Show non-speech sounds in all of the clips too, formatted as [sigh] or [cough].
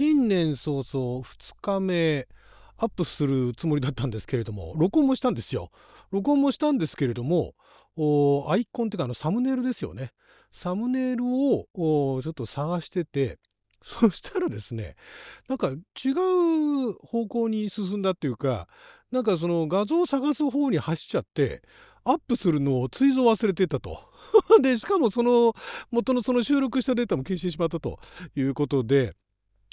新年早々2日目アップするつもりだったんですけれども録音もしたんですよ録音もしたんですけれどもアイコンっていうかあのサムネイルですよねサムネイルをちょっと探してて [laughs] そしたらですねなんか違う方向に進んだっていうかなんかその画像を探す方に走っちゃってアップするのを追蔵忘れてたと。[laughs] でしかもその元のその収録したデータも消してしまったということで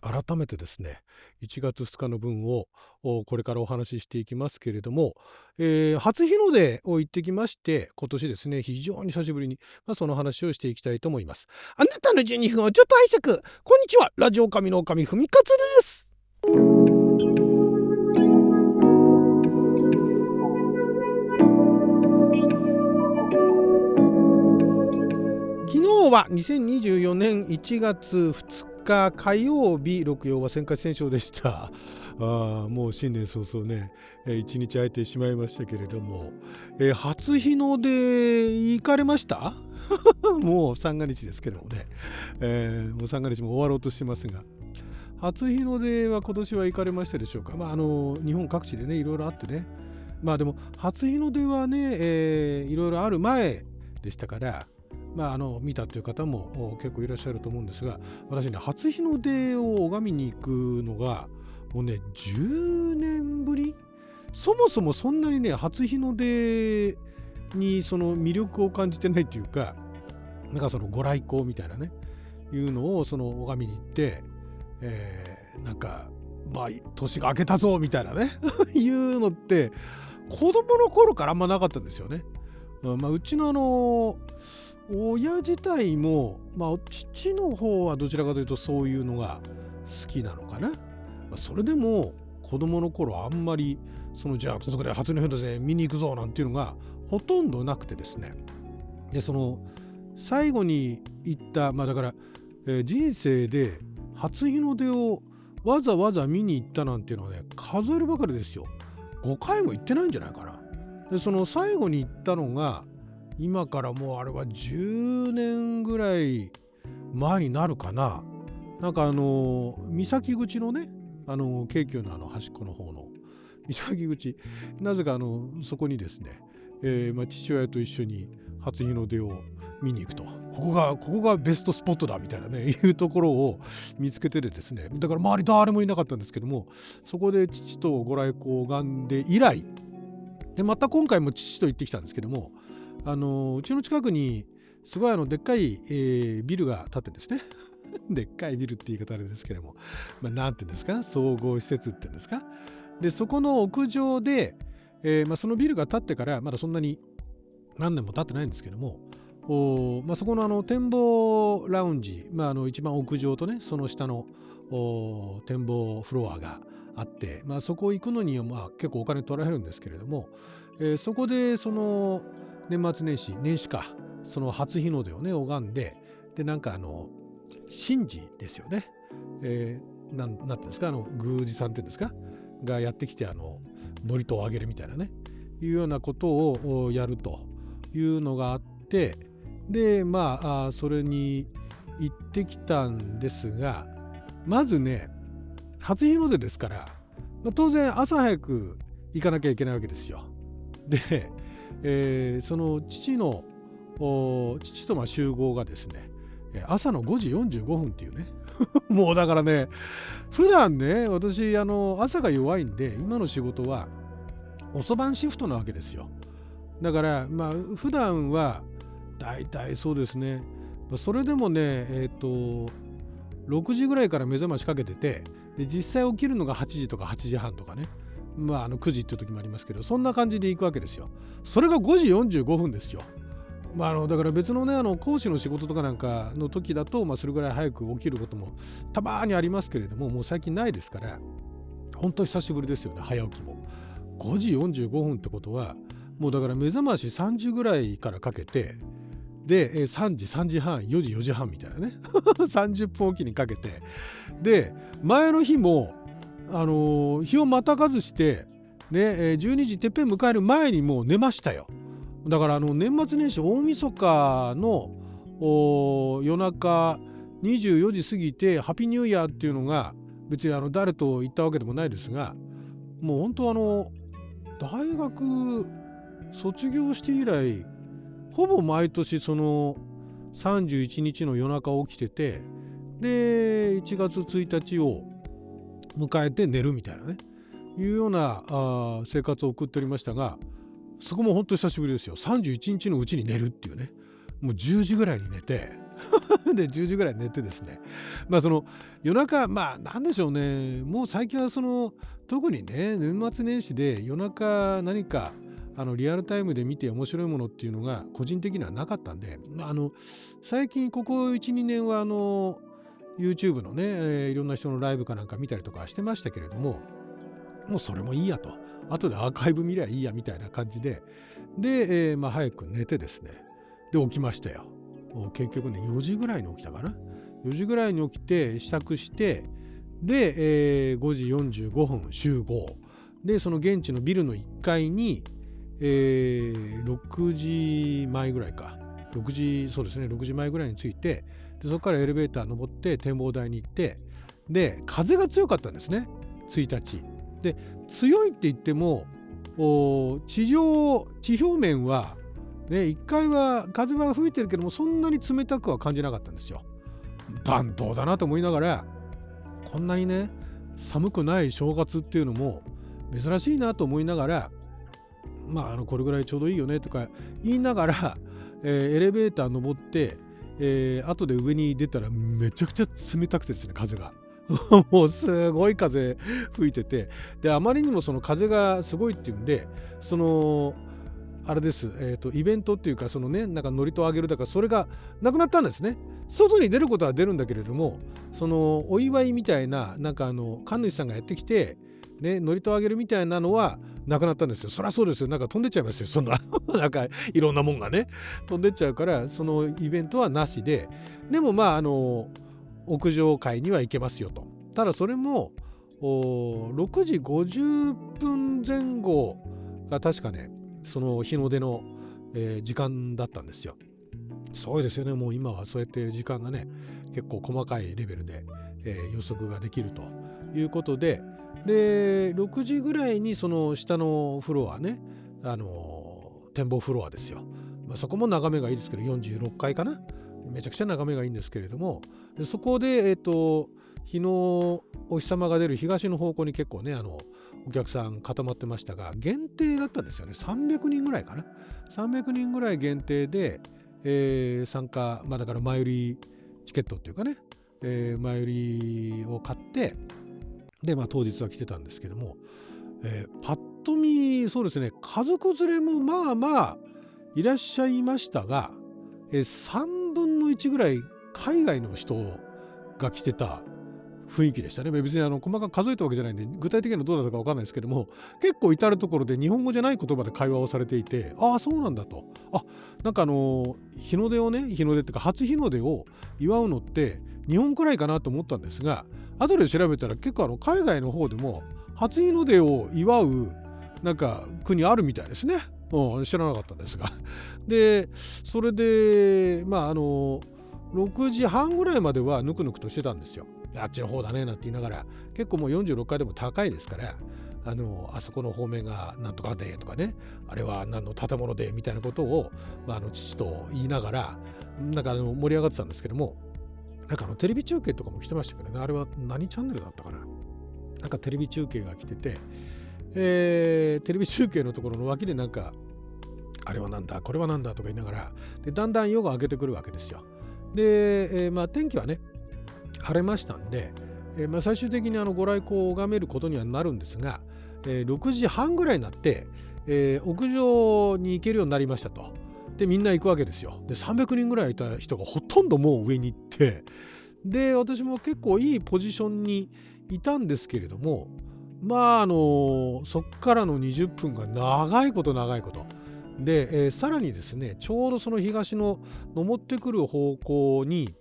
改めてですね1月2日の分をこれからお話ししていきますけれども、えー、初日の出を行ってきまして今年ですね非常に久しぶりに、まあ、その話をしていきたいと思います。あなたの12分をちょっと拝借。こんにちは。ラジオ神の神ふみかつです。昨日は2024年1月2日火曜日六曜は旋回戦勝でした。[laughs] あもう新年早々ね一日空いてしまいましたけれども、えー、初日の出行かれました？[laughs] もう三が日ですけどもね、えー、もう三が日も終わろうとしてますが。初日の出は今年は行かれましたでしょうか？まああの日本各地でねいろいろあってね。まあでも初日の出はね、えー、いろいろある前でしたからまあ、あの見たという方も結構いらっしゃると思うんですが私ね初日の出を拝みに行くのがもうね10年ぶり？そもそもそんなにね初日の出にその魅力を感じてないというかなんかそのご来光みたいなねいうのをその拝みに行って、えー、なんかまあ年が明けたぞみたいなね [laughs] いうのって子供の頃からあんまなかったんですよね。まあ、うちのあの親自体も、まあ、父の方はどちらかというとそういうのが好きなのかな。まあ、それでも子供の頃あんまりそのじゃあ家族で初音フェで見に行くぞなんていうのがほとんどなくてですね。でその最後に行ったまあだから、えー、人生で初日の出をわざわざ見に行ったなんていうのはね数えるばかりですよ。5回も行ってないんじゃないかな。でその最後に行ったのが今からもうあれは10年ぐらい前になるかな。なんかあの三崎口のねあの京急のあの端っこの方の三崎口なぜかあのそこにですね、えーまあ、父親と一緒に初日の出を見に行くと。ここがここがベストスポットだみたいなね [laughs] いうところを見つけてでですね。だから周り誰もいなかったんですけどもそこで父とご来光を拝んで以来でまた今回も父と行ってきたんですけどもあのうちの近くにすごいあのでっかい、えー、ビルが建ってんですね。[laughs] でっかいビルって言い方あれですけども、まあ、て言うんですか？総合施設って言うんですか？でそこの屋上で、えーまあ、そのビルが建ってからまだそんなに何年も経ってないんですけどもお、まあ、そこのあの展望ラウンジ、まあ、あの一番屋上とねその下の展望フロアがあって、まあ、そこ行くのにはまあ結構お金取られるんですけれども、えー、そこでその年末年始年始かその初日の出をね拝んででなんかあの神事ですよね、えー、なんなんていうんですかあの宮司さんっていうんですかがやってきてあの祝詞をあげるみたいなねいうようなことをやるというのがあってでまあそれに行ってきたんですがまずね初日の出ですから、まあ、当然朝早く行かなきゃいけないわけですよ。でえー、その父の父とま集合がですね朝の5時45分っていうね [laughs] もうだからね普段ね私あの朝が弱いんで今の仕事は遅番シフトなわけですよだからまあ普段はだいたいそうですねそれでもねえっ、ー、と6時ぐらいから目覚ましかけててで実際起きるのが8時とか8時半とかねまあ、あの9時っていう時もありますけどそんな感じで行くわけですよ。それが5時45分ですよ。まあ、あのだから別のねあの講師の仕事とかなんかの時だと、まあ、それぐらい早く起きることもたまにありますけれどももう最近ないですから本当久しぶりですよね早起きも。5時45分ってことはもうだから目覚まし3時ぐらいからかけてで3時3時半4時4時半みたいなね。[laughs] 30分おきにかけて。で前の日もあの日をまたがずしてね12時てっぺん迎える前にもう寝ましたよ。だからあの年末年始大晦日の夜中24時過ぎてハピーニューイヤーっていうのが別にあの誰と行ったわけでもないですがもう本当あの大学卒業して以来ほぼ毎年その31日の夜中起きててで1月1日を迎えて寝るみたいなねいうようなあ生活を送っておりましたがそこも本当久しぶりですよ。31日のうちに寝るっていうね。もう10時ぐらいに寝て [laughs] で10時ぐらい寝てですね。まあその夜中まあなんでしょうね。もう最近はその特にね年末年始で夜中何かあのリアルタイムで見て面白いものっていうのが個人的にはなかったんで、あ、の最近ここ12年はあの YouTube のね、えー、いろんな人のライブかなんか見たりとかしてましたけれどももうそれもいいやと。後でアーカイブ見りゃいいやみたいな感じで。で、えー、まあ、早く寝てですね。で起きましたよ。結局ね4時ぐらいに起きたかな。4時ぐらいに起きて支度してで、えー、5時45分集合。でその現地のビルの1階に、えー、6時前ぐらいか。6時そうですね。6時前ぐらいに着いてでそこからエレベーター登って展望台に行ってで風が強かったんですね。1日。で強いって言っても地上地表面はね1階は風は吹いてるけどもそんなに冷たくは感じなかったんですよ。暖冬だなと思いながらこんなにね寒くない正月っていうのも珍しいなと思いながらまああのこれぐらいちょうどいいよねとか言いながら、[laughs] えー、エレベーター登って、えー、後で上に出たらめちゃくちゃ冷たくてですね風が。[laughs] もうすごい風吹いててであまりにもその風がすごいっていうんでそのあれです、えーと、イベントっていうかそのねなんか祝詞をあげるだからそれがなくなったんですね外に出ることは出るんだけれどもそのお祝いみたいななんかあの神主さんがやってきてね祝詞をあげるみたいなのはなくなったんですよ。そりゃそうですよ。なんか飛んでっちゃいますよ。そんな [laughs] なんかいろんなもんがね。飛んでっちゃうからそのイベントはなしで。でもまああの屋上会には行けますよと。ただそれも6時50分前後が確かねその日の出の、えー、時間だったんですよ。そうですよね。もう今はそうやって時間がね結構細かいレベルで、えー、予測ができるということでで6時ぐらいにその下のフロアねあの展望フロアですよ、まあ、そこも眺めがいいですけど46階かな。めちゃくちゃ眺めがいいんですけれどもそこでえっ、ー、と日のお日様が出る東の方向に結構ねあのお客さん固まってましたが限定だったんですよね。300人ぐらいかな。300人ぐらい限定で、えー、参加まあだから前売りチケットっていうかね、えー、前売りを買ってでまあ当日は来てたんですけども、えー、パッと見そうですね家族連れもまあまあいらっしゃいましたが、えー、3分の1ぐらい海外の人が来てた雰囲気でしたね。別にあの細かく数えたわけじゃないんで具体的にはどうだったか分かんないですけども結構至る所で日本語じゃない言葉で会話をされていてああそうなんだとあなんかあの日の出をね日の出っていうか初日の出を祝うのって日本くらいかなと思ったんですが後で調べたら結構あの海外の方でも初日の出を祝うなんか国あるみたいですね。うん、知らなかったんですが。[laughs] でそれでまああの6時半ぐらいまではぬくぬくとしてたんですよ。あっちの方だねなんて言いながら結構もう46階でも高いですからあのあそこの方面がなんとかでとかねあれは何の建物でみたいなことを、まあ、あの父と言いながらなんかあの盛り上がってたんですけどもなんかあのテレビ中継とかも来てましたけどねあれは何チャンネルだったかな？なんかテレビ中継が来てて、えー、テレビ中継のところの脇でなんかあれはなんだ？これはなんだ？とか言いながらでだんだん夜が明けてくるわけですよ。で、えー、まあ天気はね晴れましたんで、えー、まあ、最終的にあのご来光を拝めることにはなるんですが、えー、6時半ぐらいになって、えー、屋上に行けるようになりましたと。でみんな行くわけですよ。で300人ぐらいいた人がほとんどもう上に行ってで私も結構いいポジションにいたんですけれどもまああのそっからの20分が長いこと長いこと。で、えー、さらにですねちょうどその東の登ってくる方向に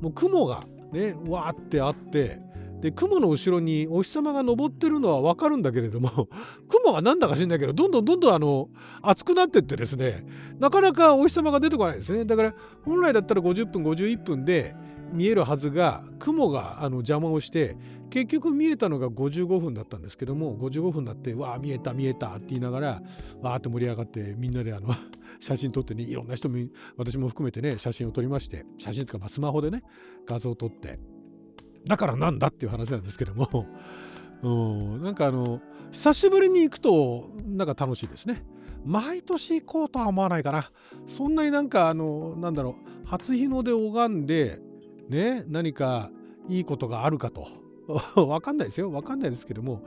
もう雲がねわーってあってで雲の後ろにお日様が昇ってるのは分かるんだけれども [laughs] 雲がなんだか知んないけどどんどんどんどんあの熱くなってってですねなかなかお日様が出てこないですね。だから本来だったら50分51分で、見えるはずが雲があの邪魔をして結局見えたのが55分だったんですけども55分になって「わあ見えた見えた」って言いながらわーって盛り上がってみんなであの [laughs] 写真撮ってねいろんな人も私も含めてね写真を撮りまして写真とかまスマホでね画像を撮ってだからなんだっていう話なんですけども [laughs] うんなんかあの久しぶりに行くとなんか楽しいですね。毎年行こうとは思わないかな。そんなになんかあのなんだろう初日の出拝んでね何かいいことがあるかと [laughs] わかんないですよ。わかんないですけども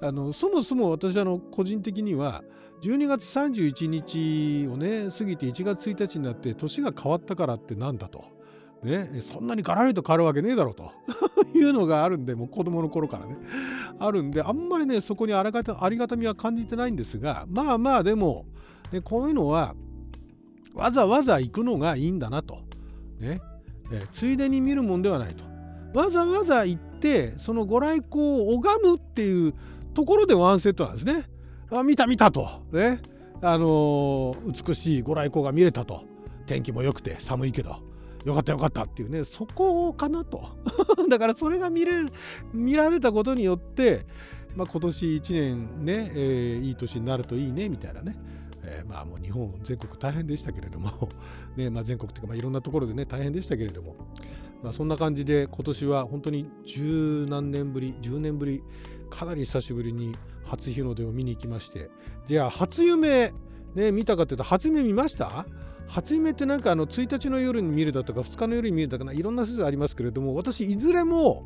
あのそもそも私あの個人的には12月31日をね過ぎて1月1日になって年が変わったからってなんだと。ね、そんなにガラリと変わるわけねえだろうと。[laughs] いうのがあるんでもう子供の頃からね。あるんであんまりねそこにありがたありがたみは感じてないんですがまあまあでも、ね、こういうのはわざわざ行くのがいいんだなと、ねえついでに見るもんではないと。わざわざ行ってそのご来光を拝むっていうところでワンセットなんですね。あ見た見たと。ね。あのー、美しいご来光が見れたと。天気も良くて寒いけど。よかったよかったっていうね。そこかなと。[laughs] だからそれが見れ見られたことによって、まあ、今年1年ね、えー、いい年になるといいねみたいなね、えー、まあもう日本全国大変でしたけれども [laughs] ねまあ、全国というかまあいろんなところでね大変でしたけれども、まあ、そんな感じで今年は本当に十何年ぶり10年ぶりかなり久しぶりに初日の出を見に行きましてじゃあ初夢ね見たかっていうと初夢見ました？初夢ってなんかあの1日の夜に見るだとか2日の夜に見るだとかいろんな説ありますけれども私いずれも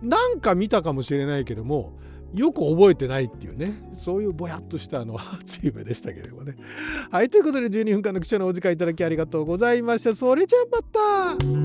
なんか見たかもしれないけどもよく覚えてないっていうね。そういうぼやっとしたあの [laughs] 初夢でしたけれどもね。はいということで12分間の貴重なお時間いただきありがとうございました。それじゃあまた。